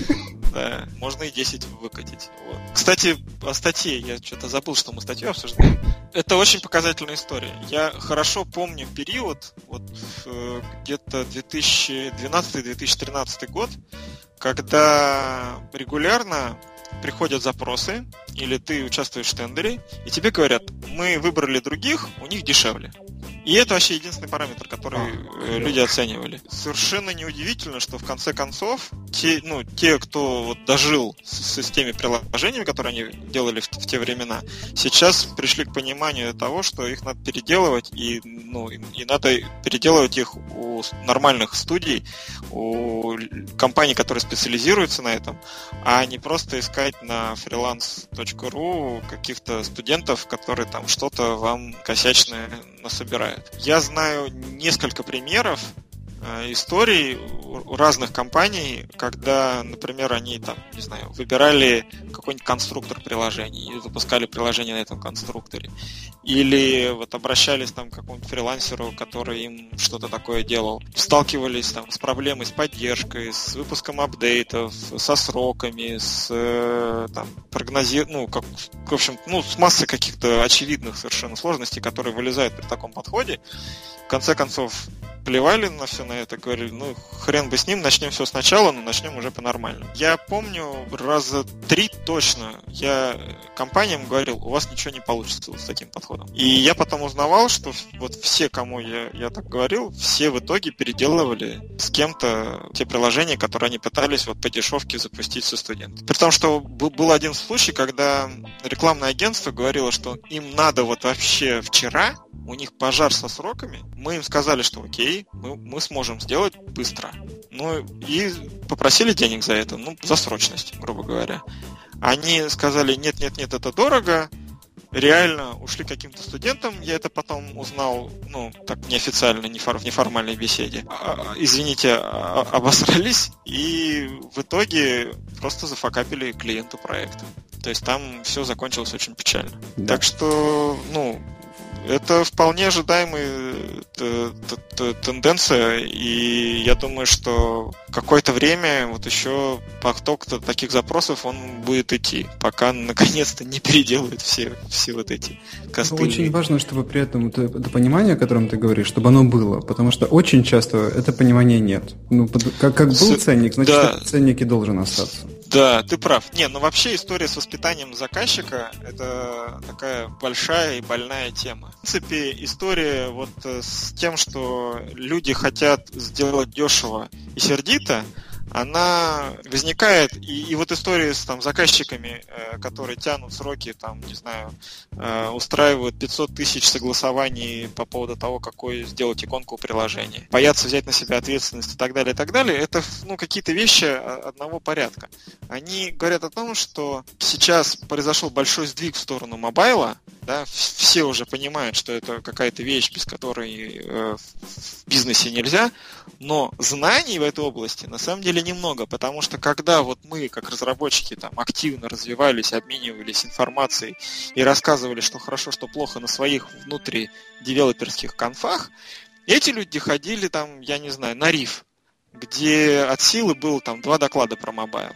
Да, можно и 10 выкатить. Вот. Кстати, о статье. Я что-то забыл, что мы статью обсуждали. Это очень показательная история. Я хорошо помню период, вот э, где-то 2012-2013 год, когда регулярно приходят запросы, или ты участвуешь в тендере, и тебе говорят, мы выбрали других, у них дешевле. И это вообще единственный параметр, который а, люди оценивали. Совершенно неудивительно, что в конце концов те, ну, те кто вот дожил с, с теми приложениями, которые они делали в, в те времена, сейчас пришли к пониманию того, что их надо переделывать, и, ну, и, и надо переделывать их у нормальных студий, у компаний, которые специализируются на этом, а не просто искать на freelance.ru каких-то студентов, которые там что-то вам косячное насобирают. Я знаю несколько примеров историй у разных компаний, когда, например, они там, не знаю, выбирали какой-нибудь конструктор приложений и запускали приложение на этом конструкторе. Или вот обращались там к какому-нибудь фрилансеру, который им что-то такое делал. Сталкивались там с проблемой с поддержкой, с выпуском апдейтов, со сроками, с э, там, прогнози... ну, как, в общем, ну, с массой каких-то очевидных совершенно сложностей, которые вылезают при таком подходе. В конце концов, плевали на все на это, говорили, ну, хрен бы с ним, начнем все сначала, но начнем уже по-нормальному. Я помню раза три точно я компаниям говорил, у вас ничего не получится вот с таким подходом. И я потом узнавал, что вот все, кому я, я так говорил, все в итоге переделывали с кем-то те приложения, которые они пытались вот по дешевке запустить со студентами. При том, что был один случай, когда рекламное агентство говорило, что им надо вот вообще вчера у них пожар со сроками, мы им сказали, что окей, мы, мы сможем сделать быстро. Ну и попросили денег за это, ну, за срочность, грубо говоря. Они сказали, нет, нет, нет, это дорого, реально ушли каким-то студентам, я это потом узнал, ну, так неофициально, не в неформальной беседе. А, извините, а, обосрались, и в итоге просто зафакапили клиенту проекта. То есть там все закончилось очень печально. Да. Так что, ну, это вполне ожидаемая э, тенденция, и я думаю, что какое-то время вот еще поток таких запросов он будет идти, пока наконец-то не переделают все, все вот эти костыли. Очень важно, чтобы при этом это, это понимание, о котором ты говоришь, чтобы оно было, потому что очень часто это понимания нет. Ну, как, как был С... ценник, значит, да. ценник и должен остаться. Да, ты прав. Не, ну вообще история с воспитанием заказчика – это такая большая и больная тема. В принципе, история вот э, с тем, что люди хотят сделать дешево и сердито – она возникает, и, и вот история с там, заказчиками, э, которые тянут сроки, там, не знаю, э, устраивают 500 тысяч согласований по поводу того, какой сделать иконку приложения, боятся взять на себя ответственность и так далее, и так далее, это ну, какие-то вещи одного порядка. Они говорят о том, что сейчас произошел большой сдвиг в сторону мобайла, да, все уже понимают, что это какая-то вещь, без которой э, в бизнесе нельзя, но знаний в этой области на самом деле немного, потому что когда вот мы, как разработчики, там активно развивались, обменивались информацией и рассказывали, что хорошо, что плохо на своих внутри девелоперских конфах, эти люди ходили там, я не знаю, на риф, где от силы было там два доклада про mobile.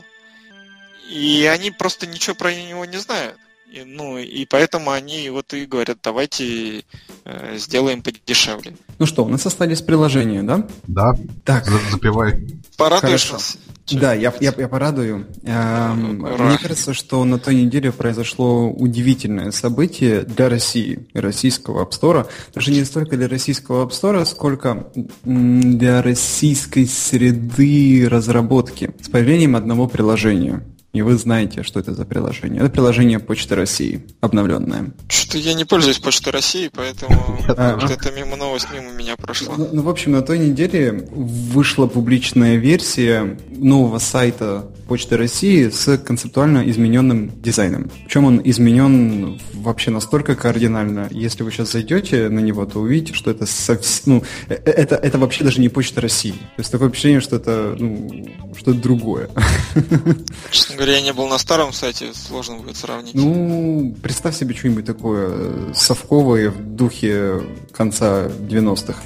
И они просто ничего про него не знают. И, ну, и поэтому они вот и говорят, давайте э, сделаем подешевле. Ну что, у нас остались приложения, да? Да. Так. Запивай. Порадуешь нас? Да, я, я, я порадую. Эм, Мне кажется, что на той неделе произошло удивительное событие для России российского App Store. Даже не столько для российского App Store, сколько для российской среды разработки с появлением одного приложения. И вы знаете, что это за приложение. Это приложение Почты России, обновленное. Что-то я не пользуюсь Почтой России, поэтому это мимо новость мимо меня прошла. Ну, ну, в общем, на той неделе вышла публичная версия нового сайта Почты России с концептуально измененным дизайном. Причем он изменен вообще настолько кардинально. Если вы сейчас зайдете на него, то увидите, что это совсем, ну, э- это, это вообще даже не Почта России. То есть такое впечатление, что это, ну, что-то другое. Честно говоря, я не был на старом сайте, сложно будет сравнить. Ну, представь себе что-нибудь такое э, совковое в духе конца 90-х.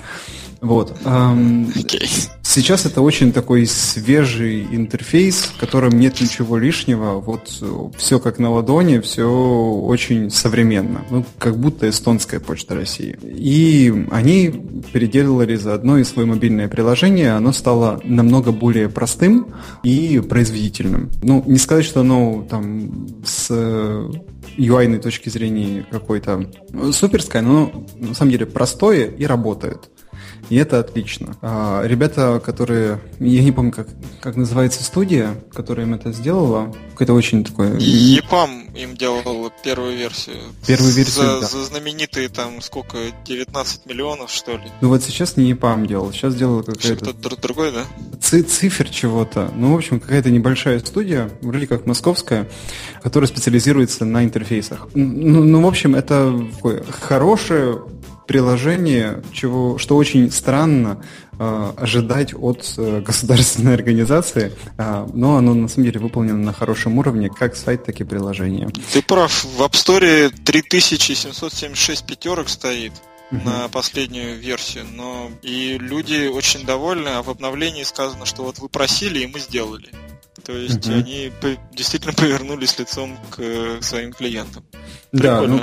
Вот. Ам, Окей. Сейчас это очень такой свежий интерфейс, в котором нет ничего лишнего. Вот все как на ладони, все очень современно. Ну, как будто эстонская почта России. И они переделали заодно и свое мобильное приложение. Оно стало намного более простым и производительным. Ну, не сказать, что оно там с UI точки зрения какой-то суперское, но на самом деле простое и работает. И это отлично. А, ребята, которые... Я не помню, как, как называется студия, которая им это сделала. Какое-то очень такое... Епам им делал первую версию. Первую версию, за, да. за знаменитые там сколько, 19 миллионов, что ли? Ну вот сейчас не EPAM делал, сейчас делала какая-то... Что-то др- другой, да? ци- цифр чего-то. Ну, в общем, какая-то небольшая студия, вроде как московская, которая специализируется на интерфейсах. Ну, ну в общем, это хорошее приложение, чего, что очень странно э, ожидать от э, государственной организации, э, но оно на самом деле выполнено на хорошем уровне, как сайт, так и приложение. Ты прав, в App Store 3776 пятерок стоит на последнюю версию, но и люди очень довольны, а в обновлении сказано, что вот вы просили, и мы сделали. То есть Мгм. они действительно повернулись лицом к э, своим клиентам. Да, ну,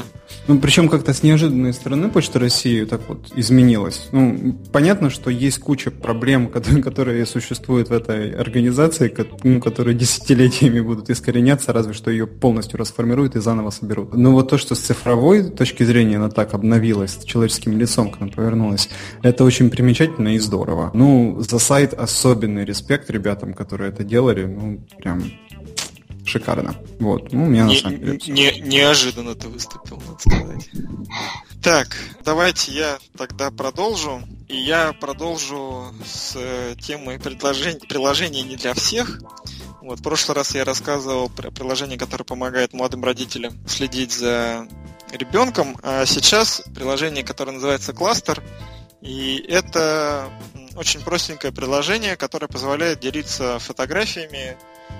ну причем как-то с неожиданной стороны Почта России так вот изменилась. Ну, понятно, что есть куча проблем, которые, существуют в этой организации, ну, которые десятилетиями будут искореняться, разве что ее полностью расформируют и заново соберут. Но вот то, что с цифровой точки зрения она так обновилась, с человеческим лицом, как она повернулась, это очень примечательно и здорово. Ну, за сайт особенный респект ребятам, которые это делали, ну, прям шикарно. Вот, ну, у меня на Не- самом деле не- неожиданно ты выступил, надо сказать. Так, давайте я тогда продолжу. И я продолжу с э, темой предложений, приложений не для всех. Вот, в прошлый раз я рассказывал про приложение, которое помогает молодым родителям следить за ребенком, а сейчас приложение, которое называется Кластер. И это очень простенькое приложение, которое позволяет делиться фотографиями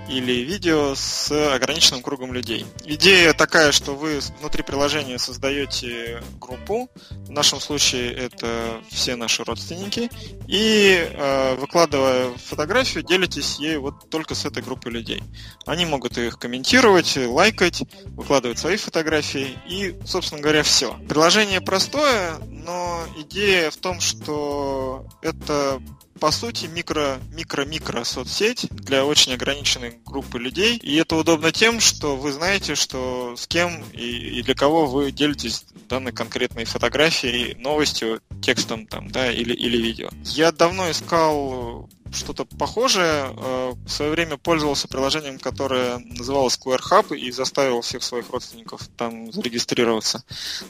или видео с ограниченным кругом людей. Идея такая, что вы внутри приложения создаете группу, в нашем случае это все наши родственники, и э, выкладывая фотографию, делитесь ей вот только с этой группой людей. Они могут их комментировать, лайкать, выкладывать свои фотографии и, собственно говоря, все. Приложение простое, но идея в том, что это по сути, микро, микро-микро соцсеть для очень ограниченной группы людей. И это удобно тем, что вы знаете, что с кем и, и для кого вы делитесь данной конкретной фотографией, новостью, текстом там, да, или, или видео. Я давно искал что-то похожее. Э, В свое время пользовался приложением, которое называлось Square Hub и заставил всех своих родственников там зарегистрироваться.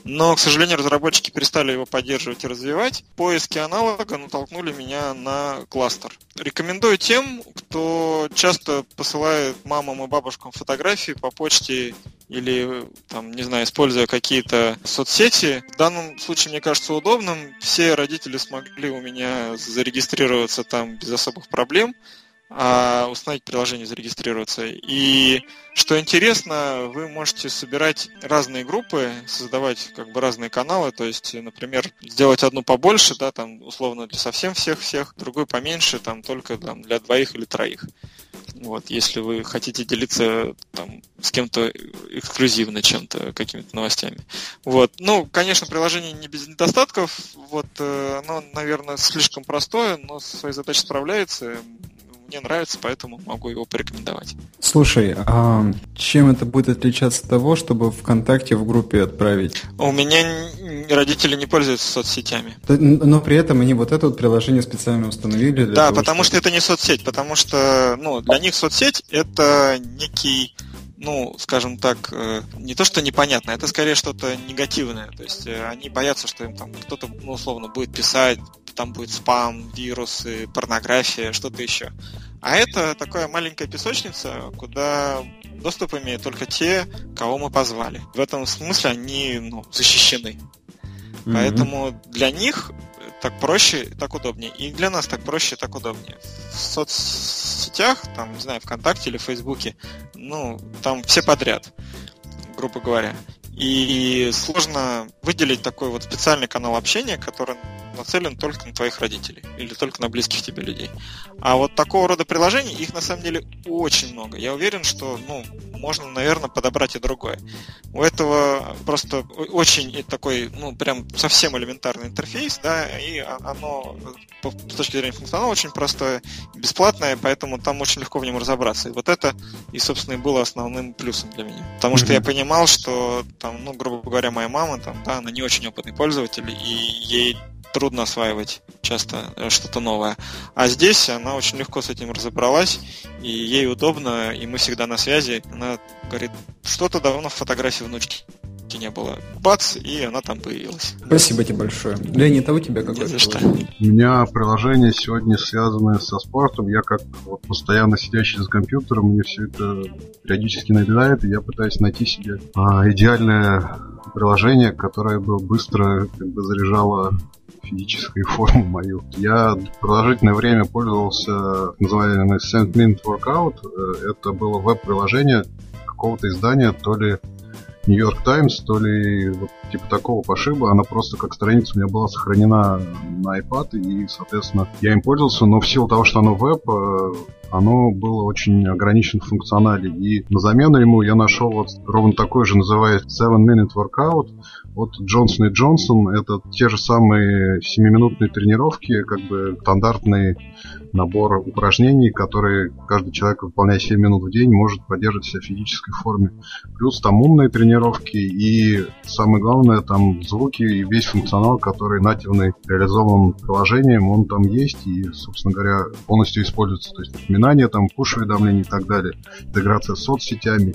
Но, к сожалению, разработчики перестали его поддерживать и развивать. Поиски аналога натолкнули меня на кластер. Рекомендую тем, кто часто посылает мамам и бабушкам фотографии по почте или, там, не знаю, используя какие-то соцсети. В данном случае, мне кажется, удобным. Все родители смогли у меня зарегистрироваться там без особых проблем, а установить приложение, зарегистрироваться. И что интересно, вы можете собирать разные группы, создавать как бы разные каналы, то есть, например, сделать одну побольше, да, там, условно, для совсем всех-всех, другую поменьше, там, только там, для двоих или троих. Вот, если вы хотите делиться там, с кем-то эксклюзивно чем-то, какими-то новостями. Вот. Ну, конечно, приложение не без недостатков. Вот, э, оно, наверное, слишком простое, но со своей задачей справляется мне нравится, поэтому могу его порекомендовать. Слушай, а чем это будет отличаться от того, чтобы ВКонтакте в группе отправить? У меня родители не пользуются соцсетями. Но при этом они вот это вот приложение специально установили. Для да, того, потому чтобы... что это не соцсеть, потому что ну, для них соцсеть это некий ну, скажем так, э, не то, что непонятно, это скорее что-то негативное. То есть э, они боятся, что им там кто-то, ну, условно, будет писать, там будет спам, вирусы, порнография, что-то еще. А это такая маленькая песочница, куда доступ имеют только те, кого мы позвали. В этом смысле они ну, защищены. Mm-hmm. Поэтому для них так проще, так удобнее. И для нас так проще, так удобнее. В соцсетях, там, не знаю, ВКонтакте или Фейсбуке, ну, там все подряд, грубо говоря. И сложно выделить такой вот специальный канал общения, который нацелен только на твоих родителей или только на близких тебе людей. А вот такого рода приложений, их на самом деле очень много. Я уверен, что ну, можно, наверное, подобрать и другое. У этого просто очень такой, ну, прям совсем элементарный интерфейс, да, и оно с точки зрения функционала очень простое, бесплатное, поэтому там очень легко в нем разобраться. И вот это, и, собственно, и было основным плюсом для меня. Потому mm-hmm. что я понимал, что там, ну, грубо говоря, моя мама, там, да, она не очень опытный пользователь, и ей трудно осваивать часто э, что-то новое. А здесь она очень легко с этим разобралась, и ей удобно, и мы всегда на связи. Она говорит, что-то давно в фотографии внучки не было. Бац, и она там появилась. Спасибо тебе большое. Леонид, а у тебя какое за что. У меня приложение сегодня связанное со спортом. Я как вот, постоянно сидящий за компьютером, мне все это периодически надоедает, и я пытаюсь найти себе а, идеальное приложение, которое бы быстро как бы заряжало физической форму мою. Я продолжительное время пользовался называемым Send Mint Workout. Э, это было веб-приложение какого-то издания, то ли York Times, то ли вот типа такого пошиба. Она просто как страница у меня была сохранена на iPad, и, соответственно, я им пользовался, но в силу того, что оно веб, э, оно было очень ограничено в функционале. И на замену ему я нашел вот ровно такой же, называется 7 Minute Workout от и Джонсон. Это те же самые 7-минутные тренировки, как бы стандартный набор упражнений, которые каждый человек, выполняя 7 минут в день, может поддерживать себя в физической форме. Плюс там умные тренировки и самое главное, там звуки и весь функционал, который нативный реализован приложением, он там есть и, собственно говоря, полностью используется. То есть напоминания, там, пуш-уведомления и так далее, интеграция с соцсетями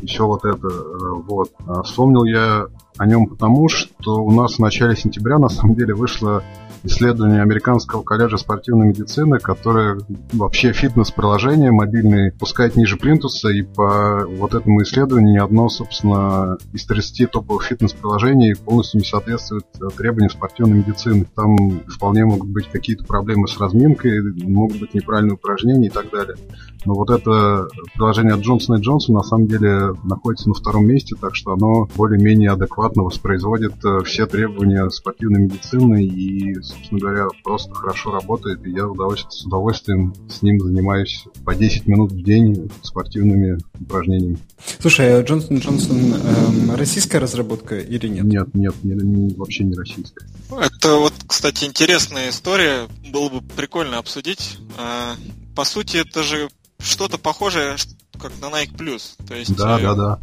и все вот это. Э, вот. А вспомнил я о нем потому, что у нас в начале сентября на самом деле вышло исследование Американского колледжа спортивной медицины, которое вообще фитнес-приложение мобильное пускает ниже плинтуса, и по вот этому исследованию ни одно, собственно, из 30 топовых фитнес-приложений полностью не соответствует требованиям спортивной медицины. Там вполне могут быть какие-то проблемы с разминкой, могут быть неправильные упражнения и так далее. Но вот это приложение и Джонсона на самом деле находится на втором месте, так что оно более-менее адекватно воспроизводит э, все требования спортивной медицины и собственно говоря, просто хорошо работает, и я с удовольствием с ним занимаюсь по 10 минут в день спортивными упражнениями. Слушай, а Джонсон Джонсон эм, российская разработка или нет? Нет, нет, не, не, вообще не российская. Это вот, кстати, интересная история. Было бы прикольно обсудить. А, по сути, это же что-то похожее, как на Nike Plus. То есть, да, да, да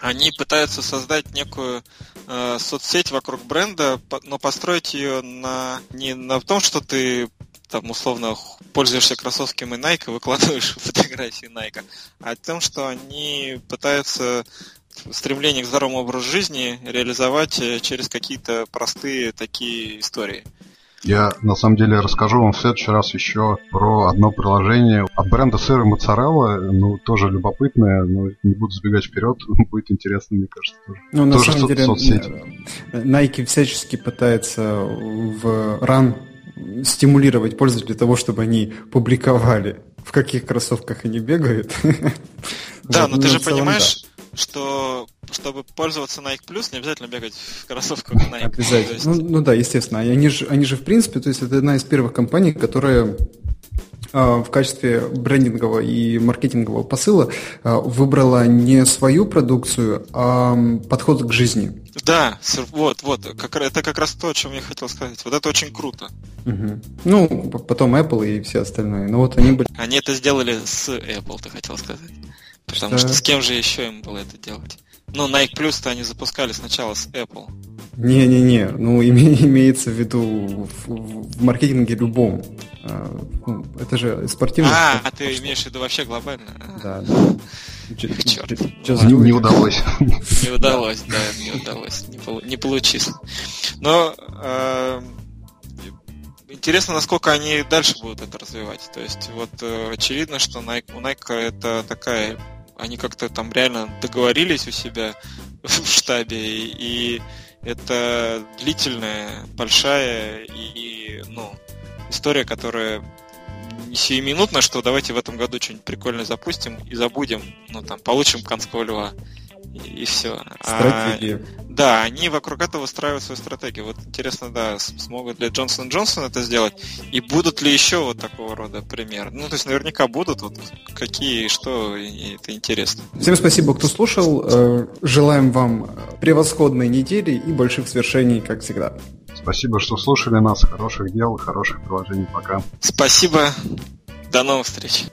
они пытаются создать некую э, соцсеть вокруг бренда, но построить ее на не на том, что ты там условно пользуешься кроссовками Nike, выкладываешь фотографии Nike, а о том, что они пытаются стремление к здоровому образу жизни реализовать э, через какие-то простые такие истории. Я на самом деле расскажу вам в следующий раз еще про одно приложение от бренда сыра моцарелла, ну, тоже любопытное, но не буду сбегать вперед, будет интересно, мне кажется, тоже. Ну, на тоже самом деле, соцсети. Э, Nike всячески пытается в ран стимулировать пользователей для того, чтобы они публиковали, в каких кроссовках они бегают. Да, но ты же понимаешь, что чтобы пользоваться Nike Plus, не обязательно бегать в кроссовках Nike. Обязательно. Есть... Ну, ну да, естественно. Они же, они же, в принципе, то есть это одна из первых компаний, которая в качестве брендингового и маркетингового посыла выбрала не свою продукцию, а подход к жизни. Да, вот, вот, как, это как раз то, о чем я хотел сказать. Вот это очень круто. Угу. Ну, потом Apple и все остальное. Ну вот они были. Они это сделали с Apple, ты хотел сказать. Потому да. что с кем же еще им было это делать? Ну, Nike Plus-то они запускали сначала с Apple. Не-не-не, ну име, имеется в виду в, в маркетинге любом. А, ну, это же спортивный. А, спорт, а ты имеешь в виду вообще глобально? Да, да. Черт. Не, не удалось. Не удалось, да, не удалось. Не, получилось. Но э, интересно, насколько они дальше будут это развивать. То есть, вот э, очевидно, что Nike, у Nike это такая они как-то там реально договорились у себя в штабе, и это длительная, большая и, ну, история, которая не сиюминутно, что давайте в этом году что-нибудь прикольное запустим и забудем, ну, там, получим Канского льва и, все. Стратегия. А, да, они вокруг этого выстраивают свою стратегию. Вот интересно, да, смогут ли Джонсон Джонсон это сделать, и будут ли еще вот такого рода примеры. Ну, то есть наверняка будут, вот какие и что, и это интересно. Всем спасибо, кто слушал. Э, желаем вам превосходной недели и больших свершений, как всегда. Спасибо, что слушали нас. Хороших дел, хороших приложений. Пока. Спасибо. До новых встреч.